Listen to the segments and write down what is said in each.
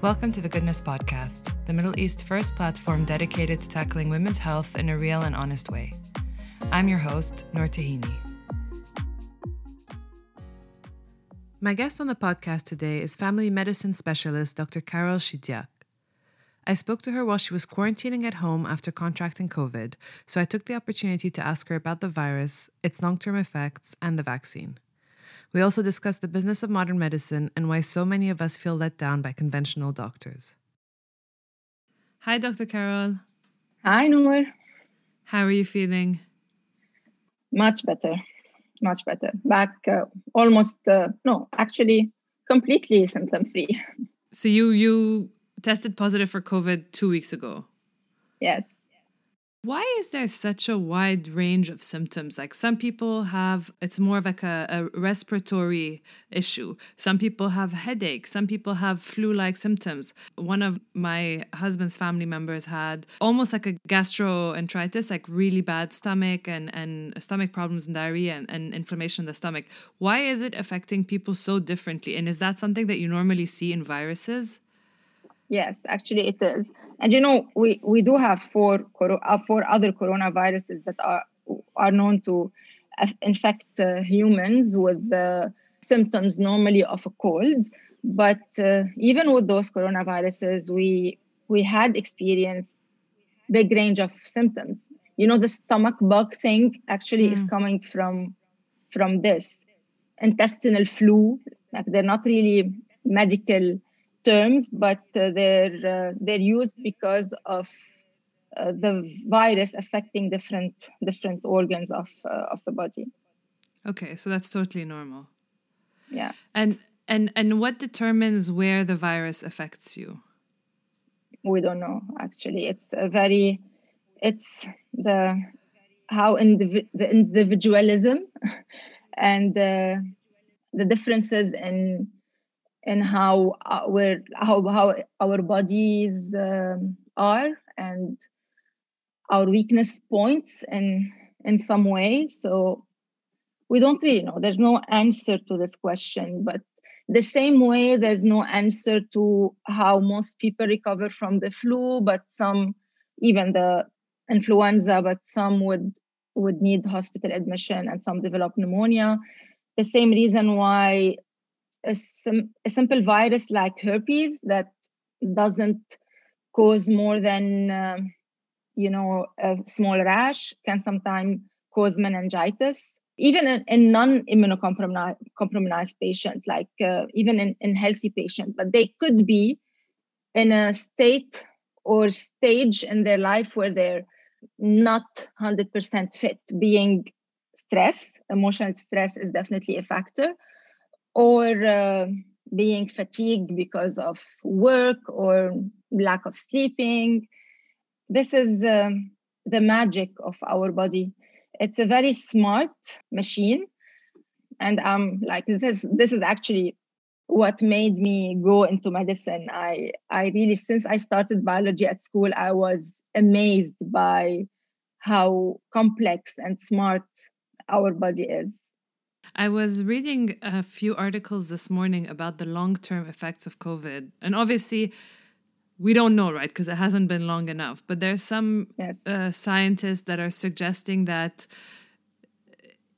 Welcome to the Goodness Podcast, the Middle East's first platform dedicated to tackling women's health in a real and honest way. I'm your host, Noor Tahini. My guest on the podcast today is family medicine specialist Dr. Carole Chidiac. I spoke to her while she was quarantining at home after contracting COVID, so I took the opportunity to ask her about the virus, its long term effects, and the vaccine. We also discuss the business of modern medicine and why so many of us feel let down by conventional doctors. Hi, Dr. Carole. Hi, Noor. How are you feeling? Much better. Much better. Back uh, almost, uh, no, actually completely symptom free. So you you tested positive for COVID two weeks ago? Yes. Why is there such a wide range of symptoms? Like some people have, it's more of like a, a respiratory issue. Some people have headache. Some people have flu like symptoms. One of my husband's family members had almost like a gastroenteritis, like really bad stomach and, and stomach problems and diarrhea and, and inflammation in the stomach. Why is it affecting people so differently? And is that something that you normally see in viruses? Yes, actually, it is. And you know, we, we do have four, uh, four other coronaviruses that are, are known to infect uh, humans with the symptoms normally of a cold. But uh, even with those coronaviruses, we, we had experienced big range of symptoms. You know, the stomach bug thing actually mm. is coming from from this intestinal flu. Like they're not really medical terms, but uh, they're uh, they're used because of uh, the virus affecting different different organs of of the body. Okay, so that's totally normal. Yeah. And and and what determines where the virus affects you? We don't know actually. It's a very it's the how indiv- the individualism and the the differences in and how our how, how our bodies um, are and our weakness points in in some way. So we don't really know. There's no answer to this question but the same way there's no answer to how most people recover from the flu but some even the influenza but some would would need hospital admission and some develop pneumonia. The same reason why a, sim- a simple virus like herpes that doesn't cause more than uh, you know a small rash can sometimes cause meningitis. Even in, in non-immunocompromised patient like uh, even in, in healthy patient but they could be in a state or stage in their life where they're not 100% fit. Being stress emotional stress is definitely a factor or uh, being fatigued because of work or lack of sleeping. This is um, the magic of our body. It's a very smart machine. And I'm like, this is this is actually what made me go into medicine. I I really since I started biology at school, I was amazed by how complex and smart our body is. I was reading a few articles this morning about the long term effects of COVID. And obviously, we don't know, right? Because it hasn't been long enough. But there's some yes. uh, scientists that are suggesting that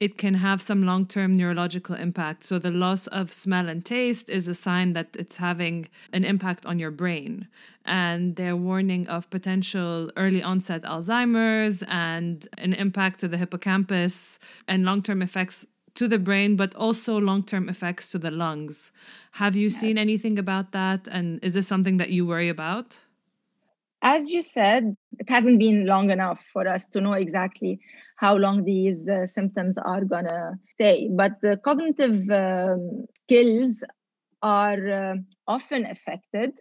it can have some long term neurological impact. So, the loss of smell and taste is a sign that it's having an impact on your brain. And they're warning of potential early onset Alzheimer's and an impact to the hippocampus and long term effects to the brain, but also long term effects to the lungs. Have you seen anything about that? And is this something that you worry about? As you said, it hasn't been long enough for us to know exactly how long these uh, symptoms are going to stay. But the cognitive um, skills are uh, often affected.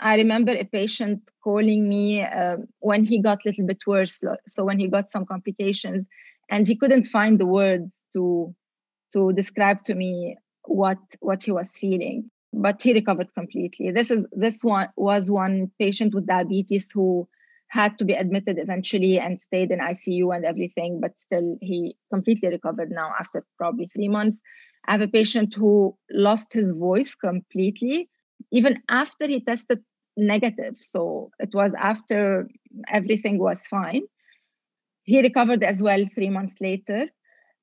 I remember a patient calling me uh, when he got a little bit worse. So, when he got some complications, and he couldn't find the words to to describe to me what what he was feeling but he recovered completely this is this one was one patient with diabetes who had to be admitted eventually and stayed in icu and everything but still he completely recovered now after probably three months i have a patient who lost his voice completely even after he tested negative. So it was after everything was fine. He recovered as well three months later.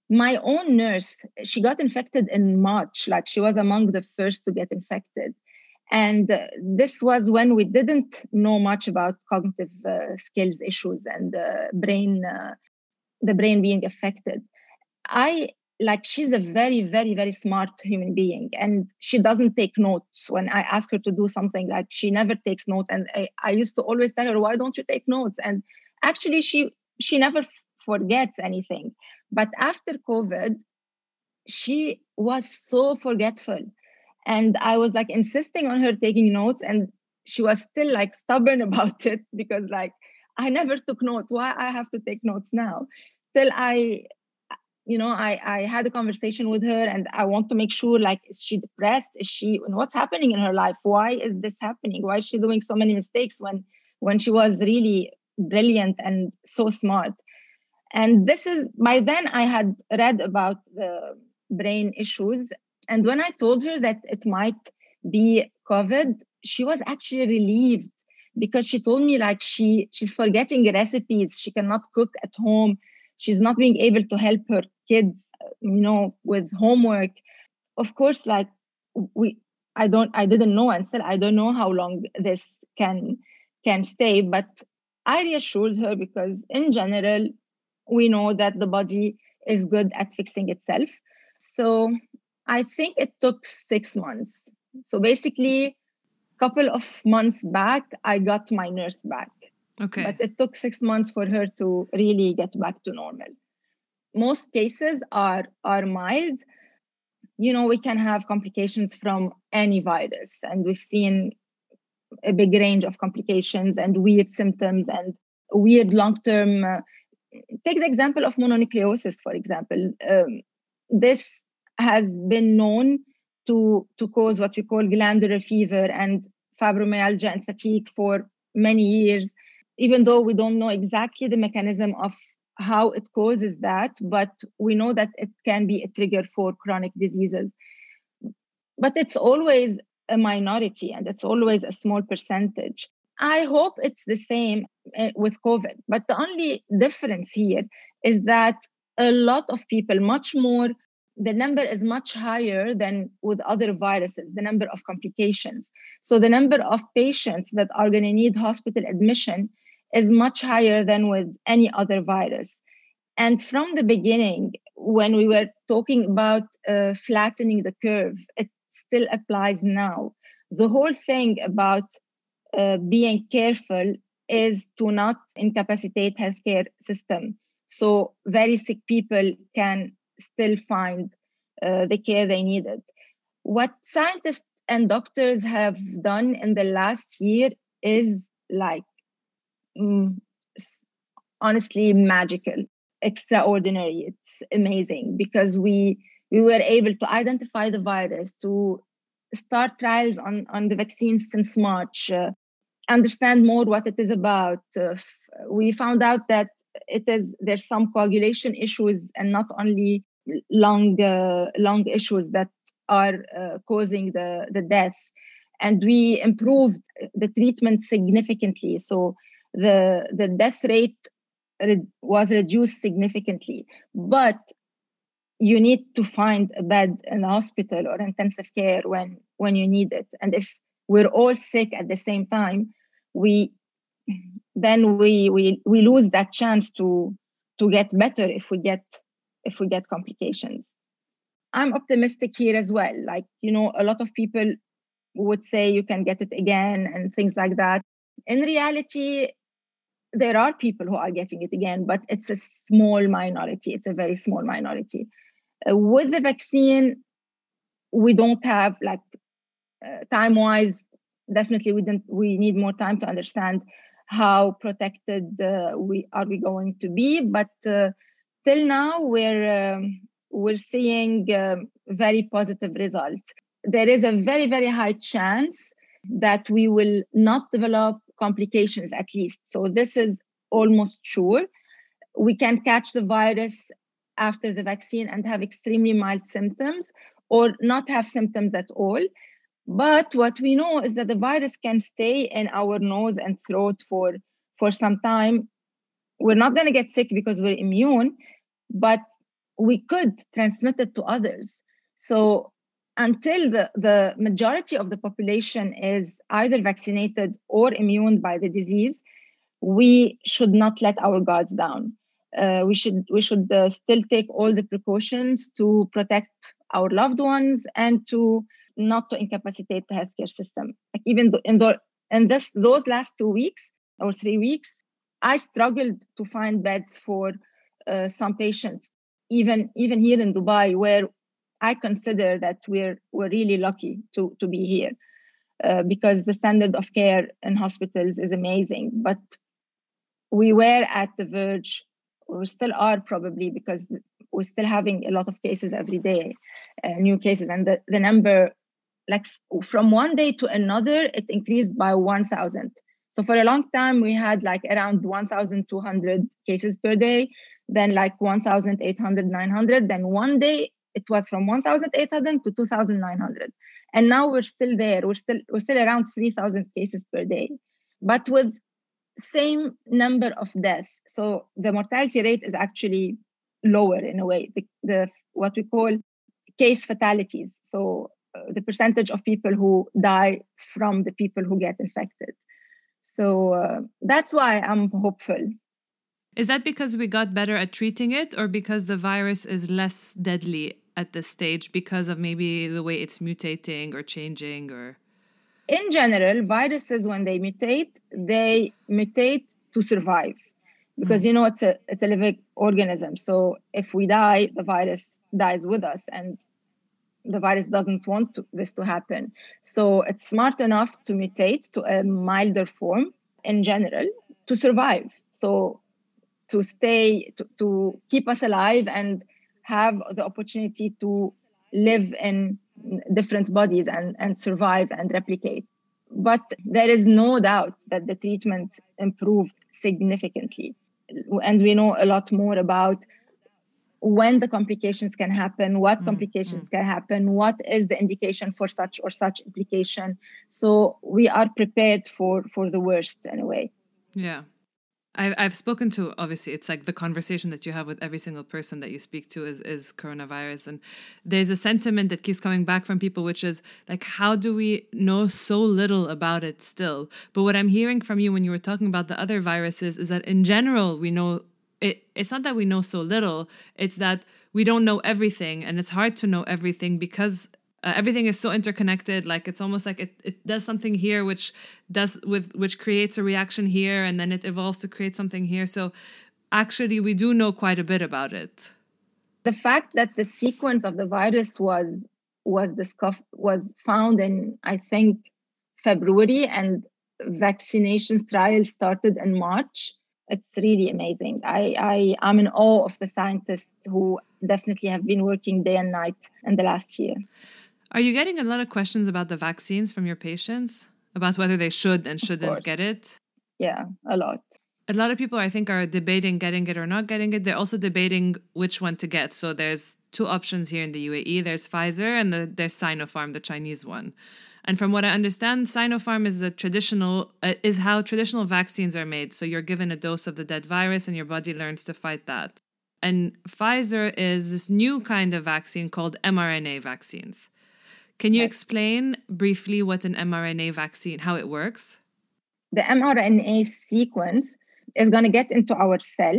My own nurse, she got infected in March, like she was among the first to get infected. And uh, this was when we didn't know much about cognitive uh, skills issues and uh, brain, the brain being affected. I like she's a very very very smart human being and she doesn't take notes when i ask her to do something like she never takes notes and I, I used to always tell her why don't you take notes and actually she she never forgets anything but after covid she was so forgetful. And i was like insisting on her taking notes and she was still like stubborn about it because like i never took notes. Why i have to take notes now? Till i you know i i had a conversation with her and i want to make sure like is she depressed? Is she what's happening in her life? Why is this happening? Why is she doing so many mistakes when when she was really brilliant and so smart and this is by then i had read about the brain issues. And when i told her that it might be covid she was actually relieved because she told me like she she's forgetting recipes. She cannot cook at home. She's not being able to help her kids you know with homework. Of course like we i don't i didn't know and said i don't know how long this can can stay. But i reassured her because in general we know that the body is good at fixing itself so i think it took 6 months so basically a couple of months back i got my nurse back Okay. But it took six months for her to really get back to normal. Most cases are are mild. You know, we can have complications from any virus, and we've seen a big range of complications and weird symptoms and weird long-term. Uh, Take the example of mononucleosis, for example. Um, this has been known to to cause what we call glandular fever and fibromyalgia and fatigue for many years even though we don't know exactly the mechanism of how it causes that, but we know that it can be a trigger for chronic diseases. But it's always a minority and it's always a small percentage. I hope it's the same eh, with COVID. But the only difference here is that a lot of people, much more, the number is much higher than with other viruses, the number of complications. So the number of patients that are going to need hospital admission is much higher than with any other virus. And from the beginning, when we were talking about uh, flattening the curve, it still applies now. The whole thing about uh, being careful is to not incapacitate healthcare system. So very sick people can still find uh, the care they needed. What scientists and doctors have done in the last year is like mm, honestly magical, extraordinary. It's amazing because we we were able to identify the virus, to start trials on on the vaccine since March, uh, understand more what it is about. Uh, we found out that it is there's some coagulation issues and not only lung uh, lung issues that are uh, causing the the death. And we improved the treatment significantly. So the the death rate re- was reduced significantly. But you need to find a bed in the hospital or intensive care when when you need it. And if we're all sick at the same time we then we we we lose that chance to to get better if we get if we get complications i'm optimistic here as well like you know a lot of people would say you can get it again and things like that in reality there are people who are getting it again, but it's a small minority. It's a very small minority. Uh, with the vaccine, we don't have like uh, time wise. Definitely, we didn't. We need more time to understand how protected uh, we are we going to be. But uh, till now, we're um, we're seeing um, very positive results. There is a very very high chance that we will not develop complications at least. So this is almost sure. We can catch the virus after the vaccine and have extremely mild symptoms or not have symptoms at all. But what we know is that the virus can stay in our nose and throat for, for some time. We're not going to get sick because we're immune, but we could transmit it to others. So until the, the majority of the population is either vaccinated or immune by the disease, we should not let our guards down. Uh, we should we should uh, still take all the precautions to protect our loved ones and to not to incapacitate the healthcare system. Like even in the in this those last two weeks or three weeks, I struggled to find beds for uh, some patients. Even even here in Dubai, where I consider that we're we're really lucky to to be here, uh, because the standard of care in hospitals is amazing. But we were at the verge, we still are probably because we're still having a lot of cases every day, uh, new cases, and the, the number like from one day to another, it increased by 1,000. So for a long time, we had like around 1,200 cases per day, then like 1,800, 900. Then one day it was from 1,800 to 2,900, and now we're still there. We're still we're still around 3,000 cases per day, but with same number of deaths. So the mortality rate is actually lower in a way. The, the what we call case fatalities. So the percentage of people who die from the people who get infected. So uh, that's why I'm hopeful. Is that because we got better at treating it, or because the virus is less deadly at this stage because of maybe the way it's mutating or changing, or? In general, viruses when they mutate, they mutate to survive, because mm. you know it's a it's a living organism. So if we die, the virus dies with us, and the virus doesn't want to, this to happen. So it's smart enough to mutate to a milder form in general to survive. So to stay, to, to keep us alive and have the opportunity to live in different bodies and, and survive and replicate. But there is no doubt that the treatment improved significantly. And we know a lot more about when the complications can happen, what mm, complications mm. can happen, what is the indication for such or such implication. So we are prepared for for the worst in a way. Yeah. I've, I've spoken to obviously it's like the conversation that you have with every single person that you speak to is is coronavirus and there's a sentiment that keeps coming back from people which is like how do we know so little about it still but what i'm hearing from you when you were talking about the other viruses is that in general we know it, it's not that we know so little it's that we don't know everything and it's hard to know everything because uh, everything is so interconnected like it's almost like it, it does something here which does with which creates a reaction here and then it evolves to create something here. So actually we do know quite a bit about it. The fact that the sequence of the virus was was discovered was found in i think february and vaccinations trials started in march it's really amazing. I, I am in awe of the scientists who definitely have been working day and night in the last year. Are you getting a lot of questions about the vaccines from your patients about whether they should and shouldn't get it? Yeah, a lot. A lot of people, I think, are debating getting it or not getting it. They're also debating which one to get. So there's two options here in the UAE. There's Pfizer and the, there's Sinopharm, the Chinese one. And from what I understand, Sinopharm is the traditional uh, is how traditional vaccines are made. So you're given a dose of the dead virus and your body learns to fight that. And Pfizer is this new kind of vaccine called mRNA vaccines. Can you explain briefly what an mRNA vaccine how it works? The mRNA sequence is going to get into our cell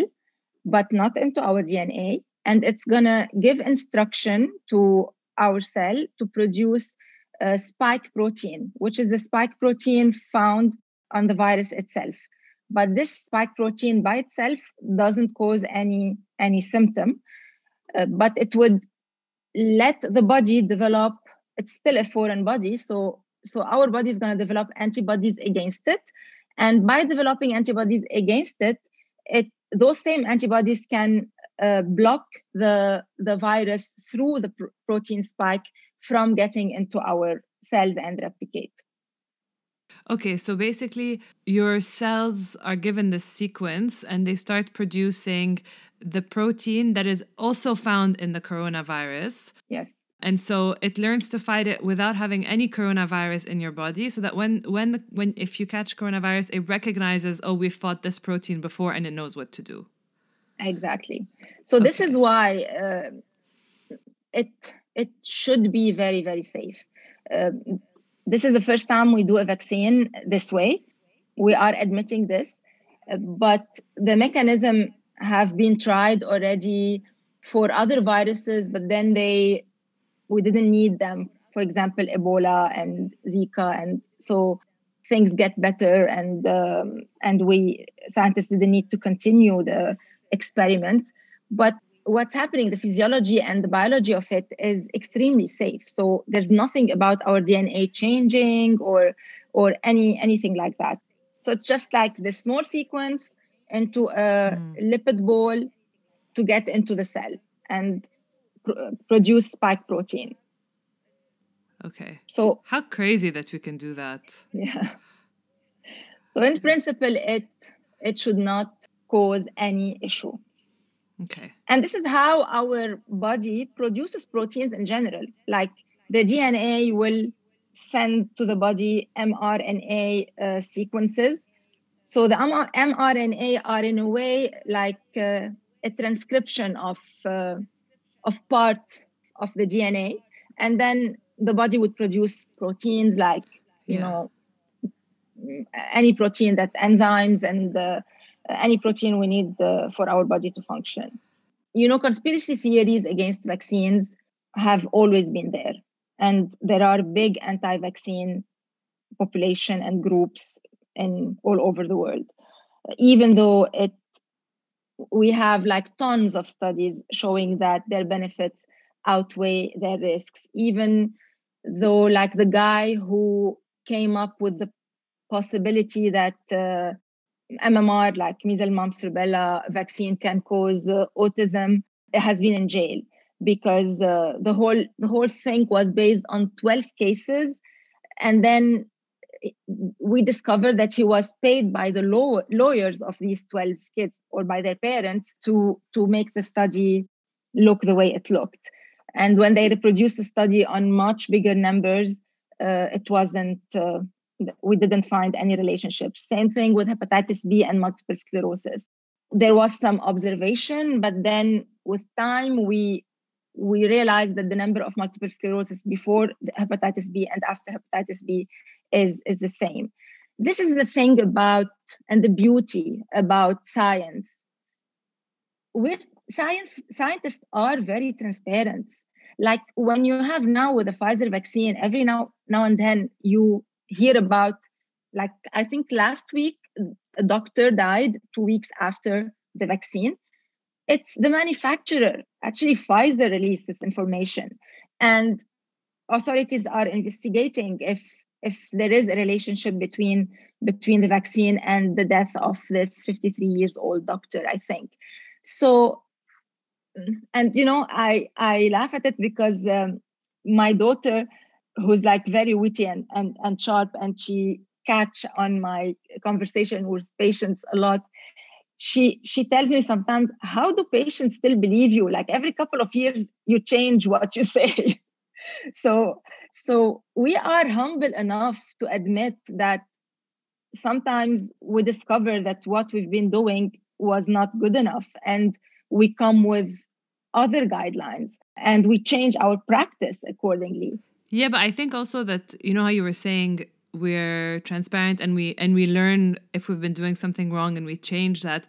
but not into our DNA and it's going to give instruction to our cell to produce spike protein, which is the spike protein found on the virus itself. But this spike protein by itself doesn't cause any any symptom, uh, but it would let the body develop. It's still a foreign body, so so our body is going to develop antibodies against it, and by developing antibodies against it, it those same antibodies can uh, block the the virus through the pr- protein spike from getting into our cells and replicate. Okay, so basically, your cells are given this sequence and they start producing the protein that is also found in the coronavirus. Yes. and so it learns to fight it without having any coronavirus in your body so that when when the, when if you catch coronavirus it recognizes oh we've fought this protein before and it knows what to do exactly so okay. this is why uh, it it should be very very safe. Uh, this is the first time we do a vaccine this way. We are admitting this uh, but the mechanism have been tried already for other viruses but then they we didn't need them for example ebola and zika and so things get better and um, and we scientists didn't need to continue the experiment. But what's happening the physiology and the biology of it is extremely safe so there's nothing about our dna changing or or any anything like that so it's just like the small sequence into a mm. lipid ball to get into the cell and pr- produce spike protein. Okay. So how crazy that we can do that. Yeah. So in principle, it it should not cause any issue. Okay. And this is how our body produces proteins in general. Like the DNA will send to the body mRNA uh, sequences. So the mRNA are in a way like uh, a transcription of uh, of part of the DNA, and then the body would produce proteins like you yeah. know any protein that enzymes and uh, any protein we need uh, for our body to function. You know, conspiracy theories against vaccines have always been there, and there are big anti-vaccine population and groups in all over the world. Even though it we have like tons of studies showing that their benefits outweigh their risks even though like the guy who came up with the possibility that uh, mmr like measles mumps rubella vaccine can cause uh, autism has been in jail because uh, the whole the whole thing was based on 12 cases and then we discovered that he was paid by the law, lawyers of these 12 kids or by their parents to, to make the study look the way it looked. And when they reproduced the study on much bigger numbers, uh, it wasn't, uh, we didn't find any relationship. Same thing with hepatitis B and multiple sclerosis. There was some observation, but then with time, we we realized that the number of multiple sclerosis before hepatitis B and after hepatitis B is, is the same. This is the thing about and the beauty about science. We're science scientists are very transparent. Like when you have now with the Pfizer vaccine, every now now and then you hear about like I think last week a doctor died two weeks after the vaccine. It's the manufacturer. Actually, Pfizer released this information. And authorities are investigating if if there is a relationship between between the vaccine and the death of this 53 years old doctor i think so and you know i i laugh at it because um, my daughter who's like very witty and, and and sharp and she catch on my conversation with patients a lot. She she tells me sometimes how do patients still believe you? Like every couple of years you change what you say. So so we are humble enough to admit that sometimes we discover that what we've been doing was not good enough and we come with other guidelines and we change our practice accordingly yeah but i think also that you know how you were saying we're transparent and we and we learn if we've been doing something wrong and we change that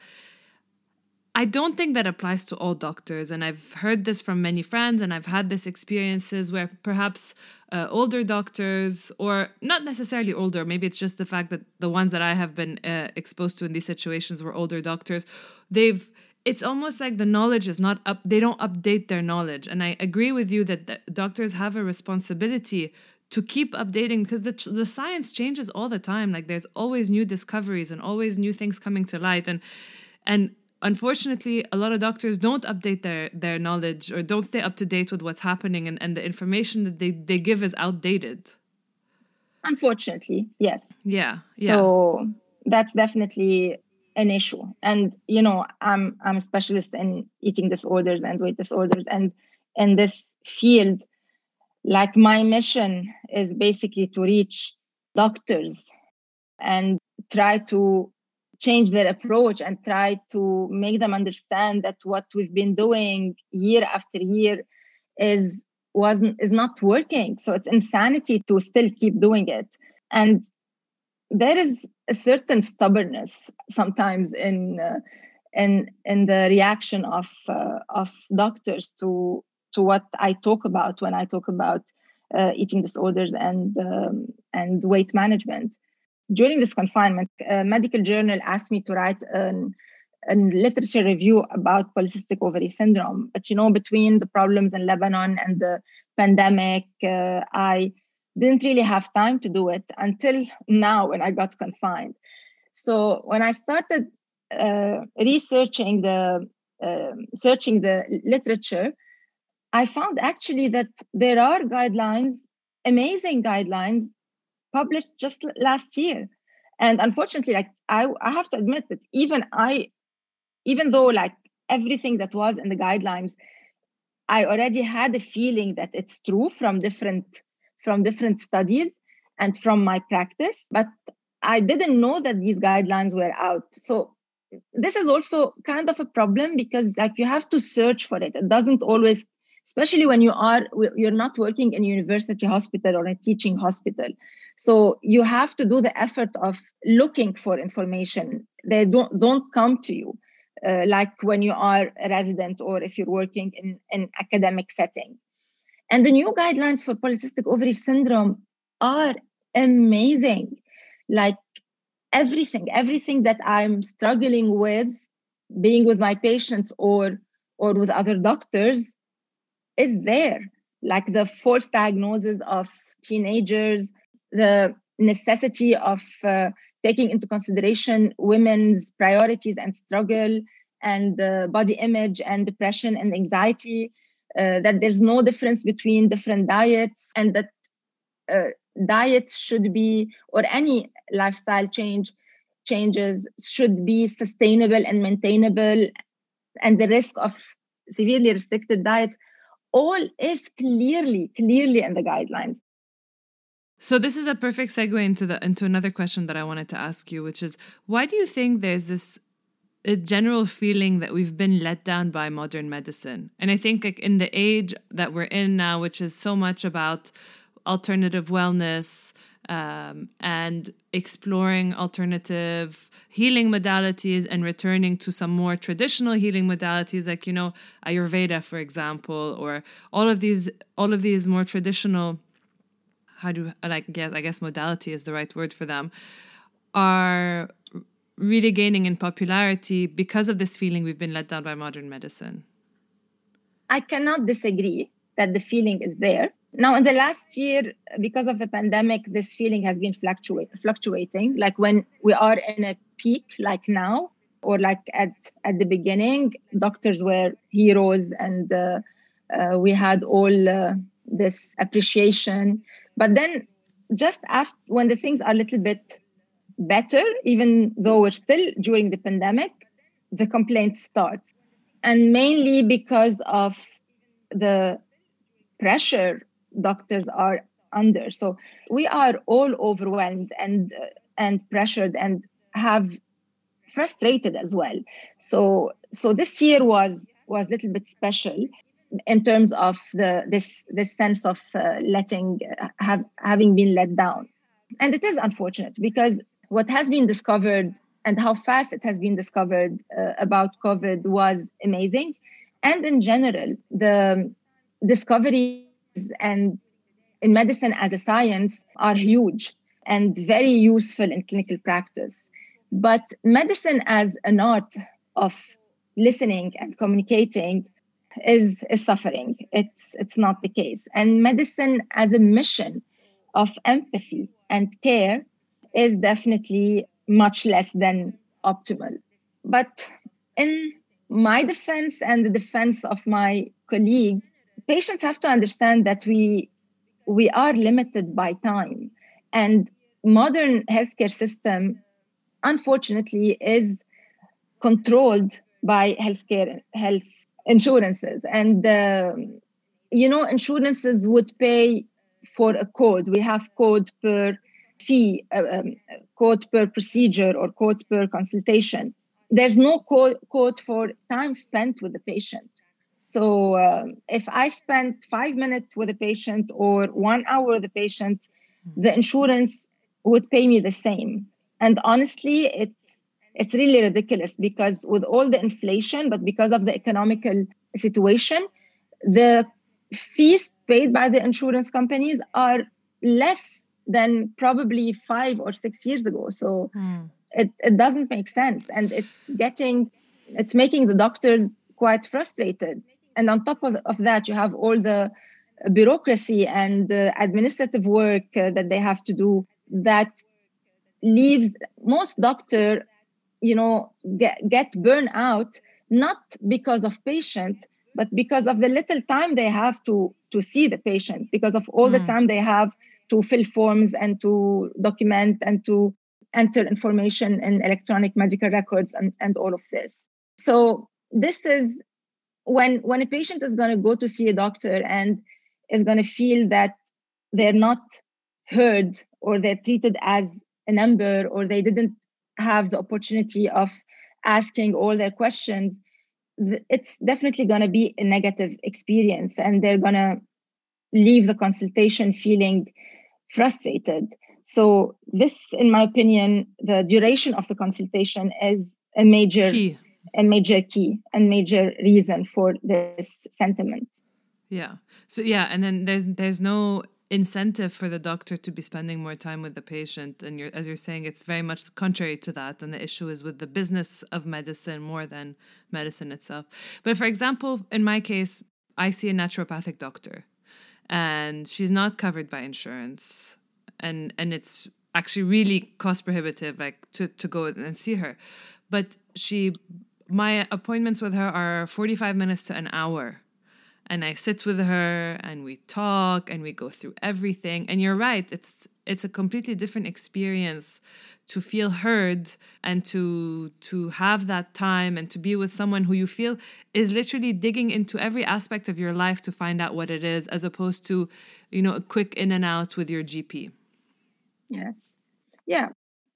I don't think that applies to all doctors. And I've heard this from many friends, and I've had this experiences where perhaps uh, older doctors, or not necessarily older, maybe it's just the fact that the ones that I have been uh, exposed to in these situations were older doctors, they've it's almost like the knowledge is not up they don't update their knowledge. And i agree with you that doctors have a responsibility to keep updating because the, the science changes all the time. Like there's always new discoveries and always new things coming to light. And and unfortunately a lot of doctors don't update their their knowledge or don't stay up to date with what's happening. And, and the information that they, they give is outdated. Unfortunately yes. Yeah yeah. So that's definitely an issue. And you know i'm i'm a specialist in eating disorders and weight disorders. And in this field like my mission is basically to reach doctors and try to change their approach and try to make them understand that what we've been doing year after year is wasn't is not working. So it's insanity to still keep doing it. And there is a certain stubbornness sometimes in uh, in in the reaction of uh, of doctors to to what I talk about when I talk about uh, eating disorders and um, and weight management. During this confinement, a medical journal asked me to write an, a literature review about polycystic ovary syndrome. But you know, between the problems in Lebanon and the pandemic, uh, I didn't really have time to do it until now when I got confined. So when I started uh, researching the uh, searching the literature, I found actually that there are guidelines, amazing guidelines, published just last year. And unfortunately, like I, I have to admit that even I, even though like everything that was in the guidelines, I already had a feeling that it's true from different from different studies and from my practice, but I didn't know that these guidelines were out. So this is also kind of a problem because like you have to search for it. It doesn't always especially when you are you're not working in a university hospital or a teaching hospital so you have to do the effort of looking for information they don't don't come to you uh, like when you are a resident or if you're working in an academic setting and the new guidelines for polycystic ovary syndrome are amazing. Like everything everything that i'm struggling with being with my patients or or with other doctors is there, like the false diagnosis of teenagers, the necessity of uh, taking into consideration women's priorities and struggle and uh, body image and depression and anxiety, uh, that there's no difference between different diets and that uh, diet should be, or any lifestyle change, changes should be sustainable and maintainable and the risk of severely restricted diets all is clearly clearly in the guidelines. So this is a perfect segue into the into another question that i wanted to ask you which is why do you think there's this a general feeling that we've been let down by modern medicine. And i think like in the age that we're in now which is so much about alternative wellness um, and exploring alternative healing modalities and returning to some more traditional healing modalities like you know ayurveda for example or all of these all of these more traditional how do like guess i guess modality is the right word for them are really gaining in popularity because of this feeling we've been let down by modern medicine i cannot disagree that the feeling is there now, in the last year, because of the pandemic, this feeling has been fluctuate, fluctuating. Like when we are in a peak, like now, or like at, at the beginning, doctors were heroes and uh, uh, we had all uh, this appreciation. But then, just after when the things are a little bit better, even though we're still during the pandemic, the complaints start. And mainly because of the pressure doctors are under. So we are all overwhelmed and uh, and pressured and have frustrated as well. So so this year was was a little bit special in terms of the this this sense of uh, letting uh, have having been let down, and it is unfortunate because what has been discovered and how fast it has been discovered uh, about COVID was amazing, and in general the discoveries and in medicine as a science are huge and very useful in clinical practice. But medicine as an art of listening and communicating is, is suffering. It's, it's not the case. And medicine as a mission of empathy and care is definitely much less than optimal. But in my defense and the defense of my colleague, patients have to understand that we we are limited by time and modern healthcare system unfortunately is controlled by healthcare health insurances and um, you know, insurances would pay for a code. We have code per fee, uh, um, code per procedure, or code per consultation. There's no code, code for time spent with the patient. So uh, if I spend five minutes with a patient or one hour with a patient, the insurance would pay me the same. And honestly, it's it's really ridiculous because with all the inflation, but because of the economical situation, the fees paid by the insurance companies are less than probably five or six years ago. So mm. it, it doesn't make sense. And it's getting, it's making the doctors quite frustrated. And on top of, of that, you have all the bureaucracy and uh, administrative work uh, that they have to do that leaves most doctor you know get, get burned out not because of patient but because of the little time they have to to see the patient because of all mm. the hmm. time they have to fill forms and to document and to enter information in electronic medical records and, and all of this. So this is when when a patient is going to go to see a doctor and is going to feel that they're not heard or they're treated as a number or they didn't have the opportunity of asking all their questions it's definitely going to be a negative experience and they're going to leave the consultation feeling frustrated. So this in my opinion the duration of the consultation is a major key. a major key and major reason for this sentiment. Yeah. So yeah and then there's there's no incentive for the doctor to be spending more time with the patient. And you're as you're saying it's very much contrary to that. And the issue is with the business of medicine more than medicine itself. But for example in my case i see a naturopathic doctor and she's not covered by insurance. And and it's actually really cost prohibitive like to to go and see her. But she my appointments with her are 45 minutes to an hour. And I sit with her and we talk and we go through everything. And you're right, it's it's a completely different experience to feel heard and to to have that time and to be with someone who you feel is literally digging into every aspect of your life to find out what it is as opposed to you know a quick in and out with your gp yes. Yeah.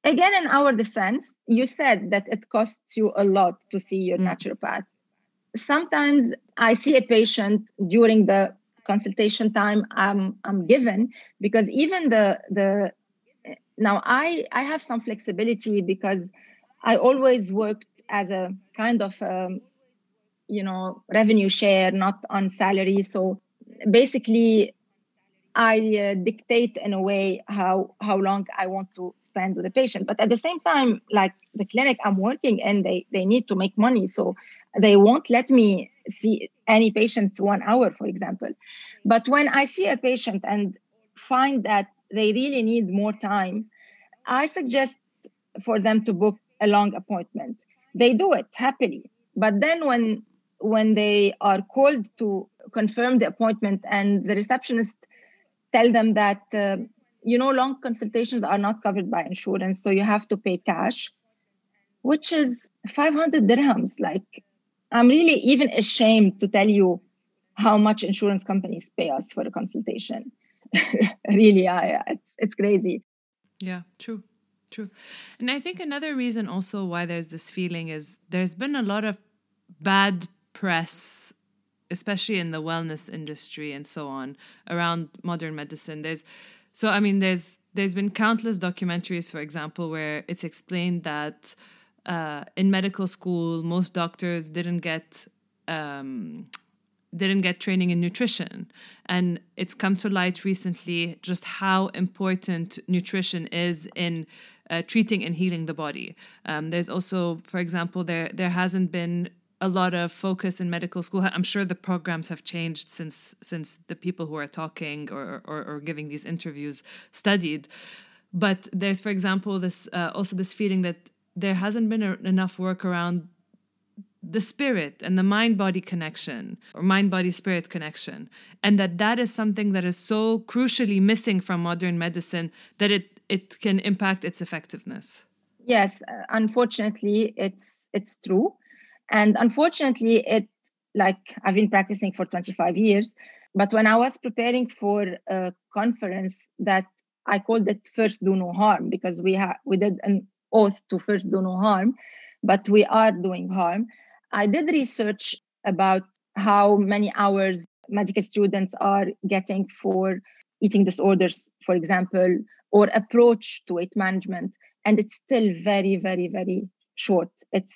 Again in our defense you said that it costs you a lot to see your mm. naturopath. Sometimes I see a patient during the consultation time I'm, I'm given because even the the now I I have some flexibility because I always worked as a kind of um, you know revenue share, not on salary. So basically, I uh, dictate in a way how how long I want to spend with a patient. But at the same time, like the clinic I'm working in, they they need to make money, so they won't let me see any patients one hour, for example. But when I see a patient and find that they really need more time, I suggest for them to book a long appointment. They do it happily. But then when when they are called to confirm the appointment and the receptionist tell them that uh, you know long consultations are not covered by insurance so you have to pay cash which is 500 dirhams like i'm really even ashamed to tell you how much insurance companies pay us for a consultation. Really I, it's, it's crazy. Yeah true true. And i think another reason also why there's this feeling is there's been a lot of bad press especially in the wellness industry and so on around modern medicine. There's so i mean there's there's been countless documentaries for example where it's explained that uh, in medical school most doctors didn't get um, didn't get training in nutrition and it's come to light recently just how important nutrition is in uh, treating and healing the body um, there's also for example there there hasn't been a lot of focus in medical school. I'm sure the programs have changed since since the people who are talking or or, or giving these interviews studied. But there's, for example, this uh, also this feeling that there hasn't been a, enough work around the spirit and the mind body connection or mind body spirit connection and that that is something that is so crucially missing from modern medicine that it it can impact its effectiveness yes uh, unfortunately it's it's true and unfortunately, it like I've been practicing for 25 years. but when I was preparing for a conference that I called it first do no harm because we have we did an oath to first do no harm, but we are doing harm. I did research about how many hours medical students are getting for eating disorders, for example, or approach to weight management. And it's still very, very, very short. It's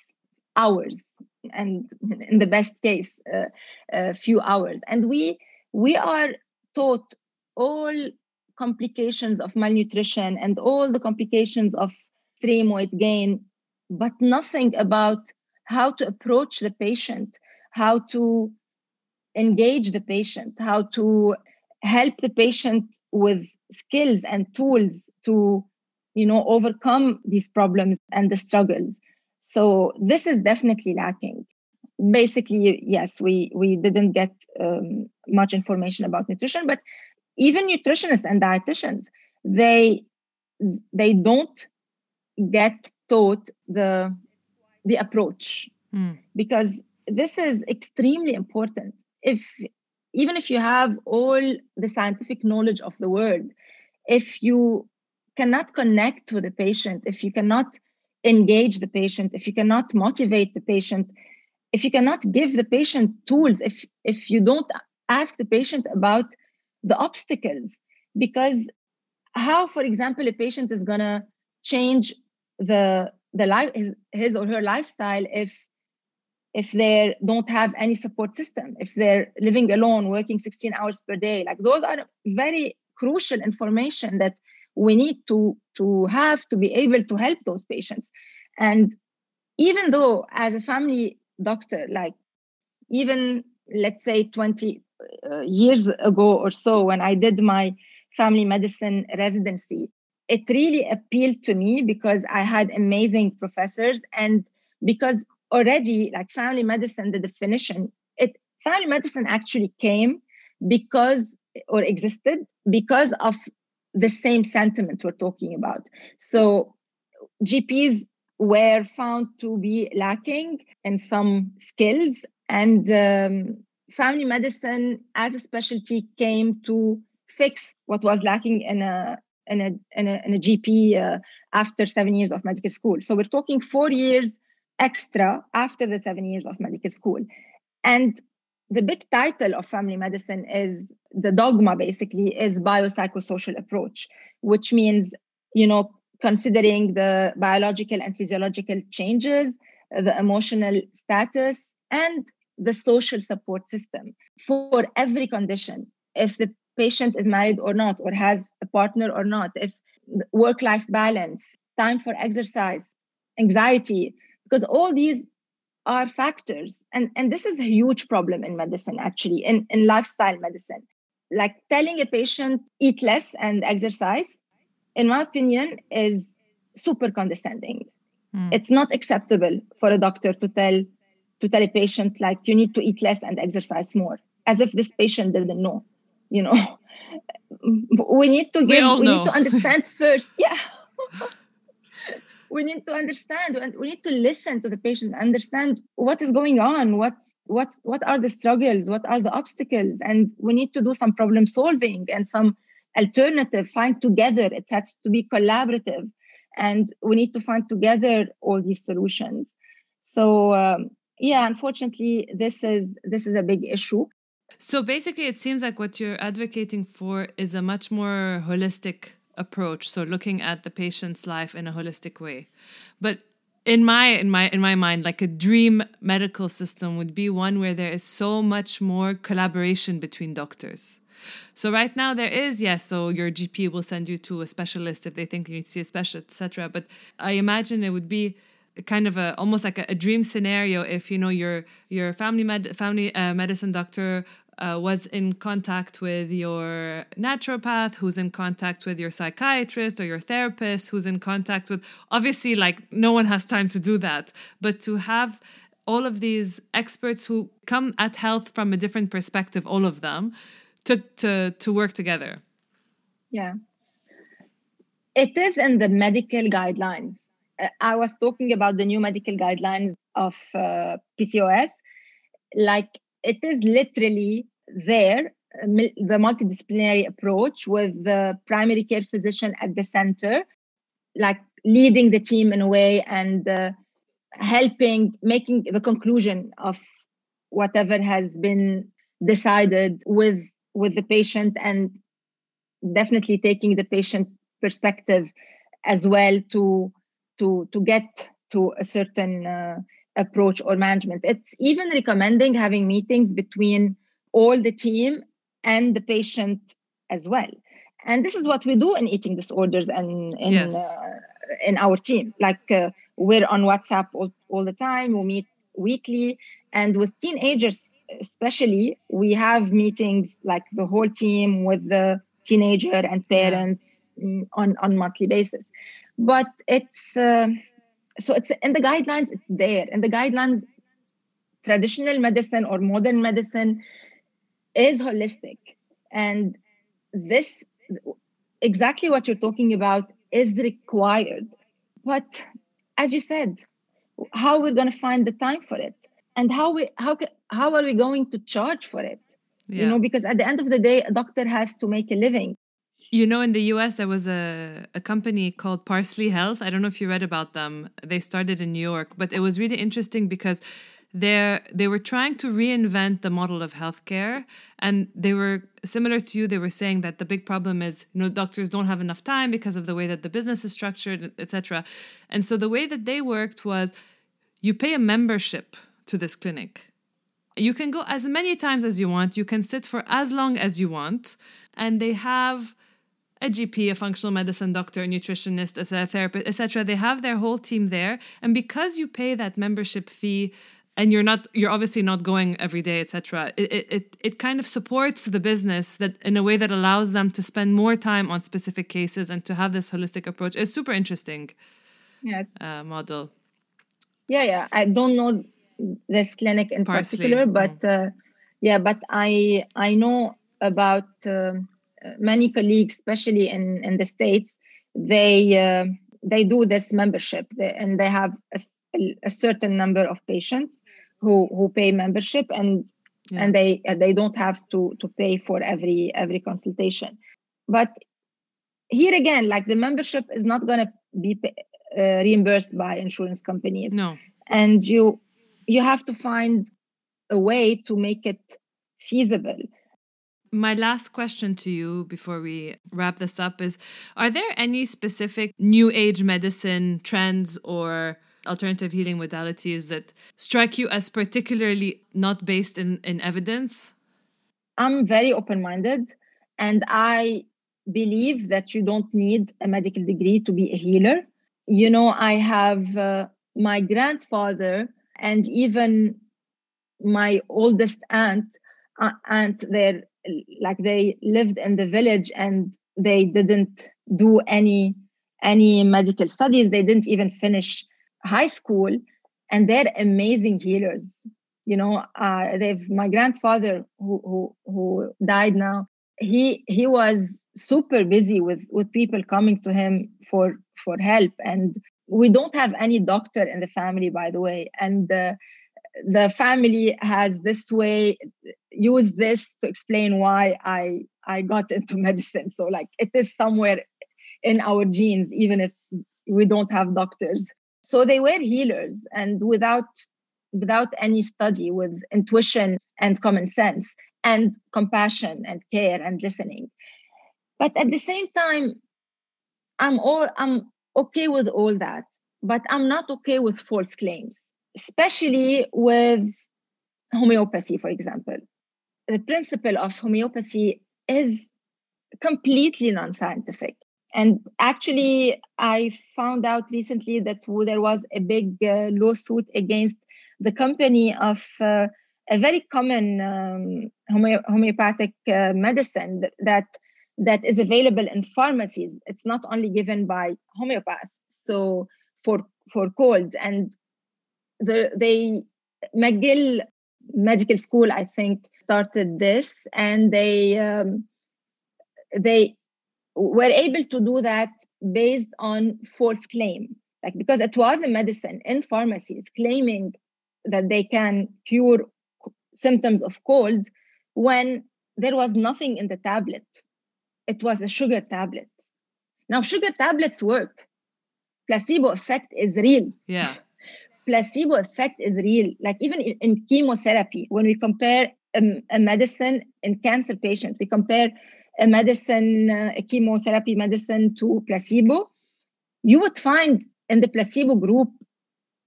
hours, and in the best case, uh, a few hours. And we we are taught all complications of malnutrition and all the complications of extreme weight gain, but nothing about how to approach the patient, how to engage the patient, how to help the patient with skills and tools to you know overcome these problems and the struggles. So this is definitely lacking. Basically yes we we didn't get um, much information about nutrition but even nutritionists and dietitians they they don't get taught the the approach mm. because this is extremely important if even if you have all the scientific knowledge of the world if you cannot connect with the patient if you cannot engage the patient if you cannot motivate the patient if you cannot give the patient tools if if you don't ask the patient about the obstacles because how for example a patient is going to change the the life his, his or her lifestyle if if they don't have any support system if they're living alone working 16 hours per day. Like those are very crucial information that we need to to have to be able to help those patients. And even though as a family doctor like even let's say 20 uh, years ago or so when i did my family medicine residency it really appealed to me because i had amazing professors and because already like family medicine the definition it family medicine actually came because or existed because of the same sentiment we're talking about. So gps were found to be lacking in some skills and um, family medicine as a specialty came to fix what was lacking in a in a, in a, a gp uh, after seven years of medical school so we're talking four years extra after the seven years of medical school. And the big title of family medicine is the dogma basically is biopsychosocial approach, which means, you know, considering the biological and physiological changes, the emotional status, and the social support system for every condition. If the patient is married or not, or has a partner or not, if work life balance, time for exercise, anxiety, because all these are factors. And and this is a huge problem in medicine actually in, in lifestyle medicine. Like telling a patient eat less and exercise in my opinion is super condescending. Mm. it's not acceptable for a doctor to tell to tell a patient like you need to eat less and exercise more as if this patient didn't know you know we need to give we, we need to understand first. Yeah. We need to understand and we need to listen to the patient understand what is going on what what what are the struggles what are the obstacles and we need to do some problem solving and some alternative find together it has to be collaborative and we need to find together all these solutions. So um, yeah unfortunately this is this is a big issue so basically it seems like what you're advocating for is a much more holistic approach so looking at the patient's life in a holistic way. But in my in my in my mind like a dream medical system would be one where there is so much more collaboration between doctors. So right now there is yes so your gp will send you to a specialist if they think you need to see a specialist etc but i imagine it would be kind of a almost like a, a, dream scenario if you know your your family med family uh, medicine doctor uh, was in contact with your naturopath, who's in contact with your psychiatrist or your therapist, who's in contact with obviously, like, no one has time to do that, but to have all of these experts who come at health from a different perspective, all of them, to, to, to work together. Yeah. It is in the medical guidelines. Uh, I was talking about the new medical guidelines of uh, PCOS. Like it is literally there the multidisciplinary approach with the primary care physician at the center, like leading the team in a way and uh, helping making the conclusion of whatever has been decided with with the patient and definitely taking the patient perspective as well to to to get to a certain uh, approach or management. It's even recommending having meetings between all the team and the patient as well. And this is what we do in eating disorders and in yes. uh, in our team. Like uh, we're on whatsapp all, all the time. We meet weekly. And with teenagers especially we have meetings like the whole team with the teenager and parents yeah. on on monthly basis. But it's uh, so it's in the guidelines it's there. In the guidelines traditional medicine or modern medicine is holistic. And this exactly what you're talking about is required. But as you said how we're going to find the time for it? And how we how how are we going to charge for it? Yeah. you know because at the end of the day a doctor has to make a living you know, in the US, there was a, a company called Parsley Health. I don't know if you read about them. They started in New York, but it was really interesting because they they were trying to reinvent the model of healthcare and they were similar to you they were saying that the big problem is you know doctors don't have enough time because of the way that the business is structured etc and so the way that they worked was you pay a membership to this clinic you can go as many times as you want you can sit for as long as you want and they have a GP, a functional medicine doctor, a nutritionist, a therapist, etc. They have their whole team there, and because you pay that membership fee and you're not you're obviously not going every day etc it, it it kind of supports the business that in a way that allows them to spend more time on specific cases and to have this holistic approach it's super interesting yes uh, model yeah yeah i don't know this clinic in Parsley. particular but mm. uh, yeah but i i know about uh, many colleagues especially in in the states they uh, they do this membership. And they have a, a certain number of patients who who pay membership and yeah. and they they don't have to to pay for every every consultation. But here again like the membership is not going to be uh, reimbursed by insurance companies. No. And you you have to find a way to make it feasible my last question to you before we wrap this up is Are there any specific new age medicine trends or alternative healing modalities that strike you as particularly not based in, in evidence? I'm very open minded and I believe that you don't need a medical degree to be a healer. You know, I have uh, my grandfather and even my oldest aunt, uh, aunt, their like they lived in the village and they didn't do any any medical studies. They didn't even finish high school. And they're amazing healers. You know uh, they've my grandfather who, who who died now he he was super busy with with people coming to him for for help. And we don't have any doctor in the family by the way. And the family has this way use this to explain why i i got into medicine. So like it is somewhere in our genes even if we don't have doctors. So they were healers and without without any study with intuition and common sense and compassion and care and listening. But at the same time i'm all i'm okay with all that but i'm not okay with false claims especially with homeopathy for example the principle of homeopathy is completely non-scientific and actually, I found out recently that there was a big uh, lawsuit against the company of uh, a very common um, home- homeopathic uh, medicine that that is available in pharmacies. It's not only given by homeopaths. So for for colds and the they McGill Medical School, I think, started this, and they um, they were able to do that based on false claim like because it was a medicine in pharmacies claiming that they can cure symptoms of cold when there was nothing in the tablet. It was a sugar tablet. Now, sugar tablets work. Placebo effect is real. Yeah. Placebo effect is real. Like even in, in chemotherapy, when we compare a, a, medicine in cancer patients, we compare a medicine, uh, a chemotherapy medicine to placebo, you would find in the placebo group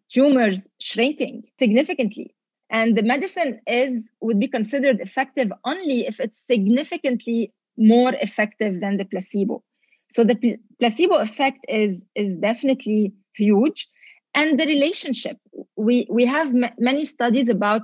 tumors shrinking significantly. And the medicine is would be considered effective only if it's significantly more effective than the placebo. So the pl- placebo effect is is definitely huge. And the relationship we we have m- many studies about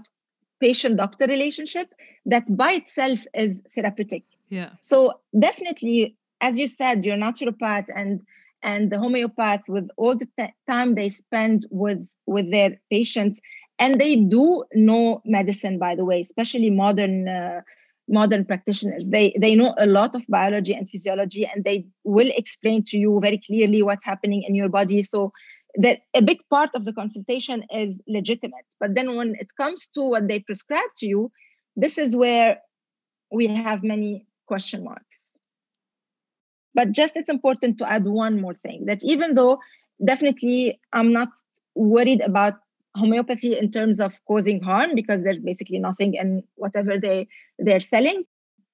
patient doctor relationship that by itself is therapeutic. Yeah. So definitely as you said your naturopath and and the homeopath with all the t- time they spend with with their patients and they do know medicine by the way especially modern uh, modern practitioners. They they know a lot of biology and physiology and they will explain to you very clearly what's happening in your body. So that a big part of the consultation is legitimate. But then when it comes to what they prescribe to you this is where we have many question marks. But just it's important to add one more thing that even though definitely i'm not worried about homeopathy in terms of causing harm because there's basically nothing in whatever they they're selling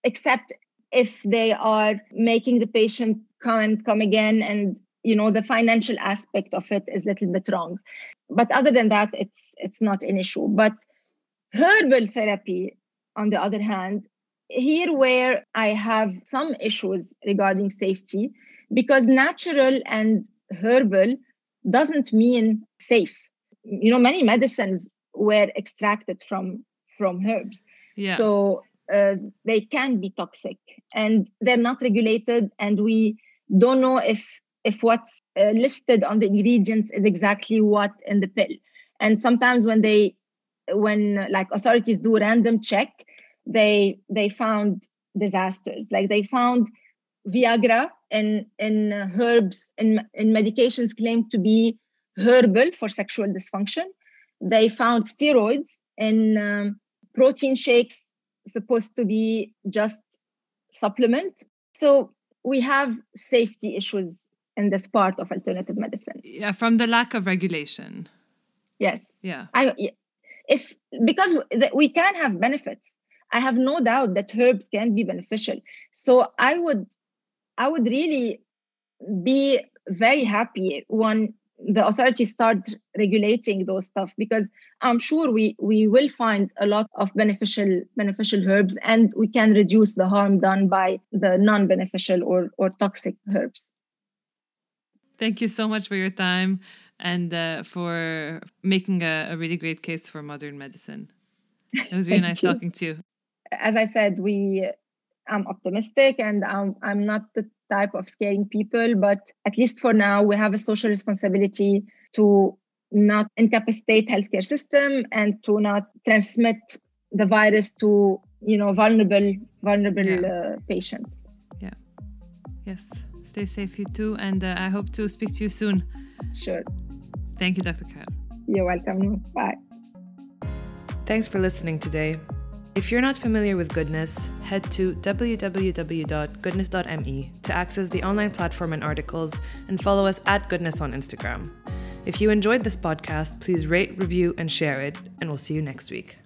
except if they are making the patient come and come again and you know the financial aspect of it is a little bit wrong. But other than that it's it's not an issue. But herbal therapy on the other hand here where i have some issues regarding safety because natural and herbal doesn't mean safe. You know many medicines were extracted from from herbs. Yeah. so uh, they can be toxic and they're not regulated and we don't know if if what's uh, listed on the ingredients is exactly what in the pill and sometimes when they when like authorities do random check they they found disasters like they found viagra in in herbs in in medications claimed to be herbal for sexual dysfunction. They found steroids in um, protein shakes, supposed to be just supplement. So we have safety issues in this part of alternative medicine. Yeah, from the lack of regulation. Yes. Yeah. I if because we can have benefits. I have no doubt that herbs can be beneficial. So I would I would really be very happy when the authorities start regulating those stuff because i'm sure we we will find a lot of beneficial beneficial herbs and we can reduce the harm done by the non-beneficial or or toxic herbs thank you so much for your time and uh, for making a, a, really great case for modern medicine it was really nice you. talking to you as i said we i'm optimistic and i'm, I'm not the type of scaring people. But at least for now, we have a social responsibility to not incapacitate healthcare system and to not transmit the virus to you know vulnerable vulnerable yeah. uh, patients. Yeah. Yes. Stay safe, you too, and uh, I hope to speak to you soon. Sure. Thank you, Dr. Carole. You're welcome. Bye. Thanks for listening today. If you're not familiar with Goodness, head to www.goodness.me to access the online platform and articles and follow us at Goodness on Instagram. If you enjoyed this podcast, please rate, review, and share it, and we'll see you next week.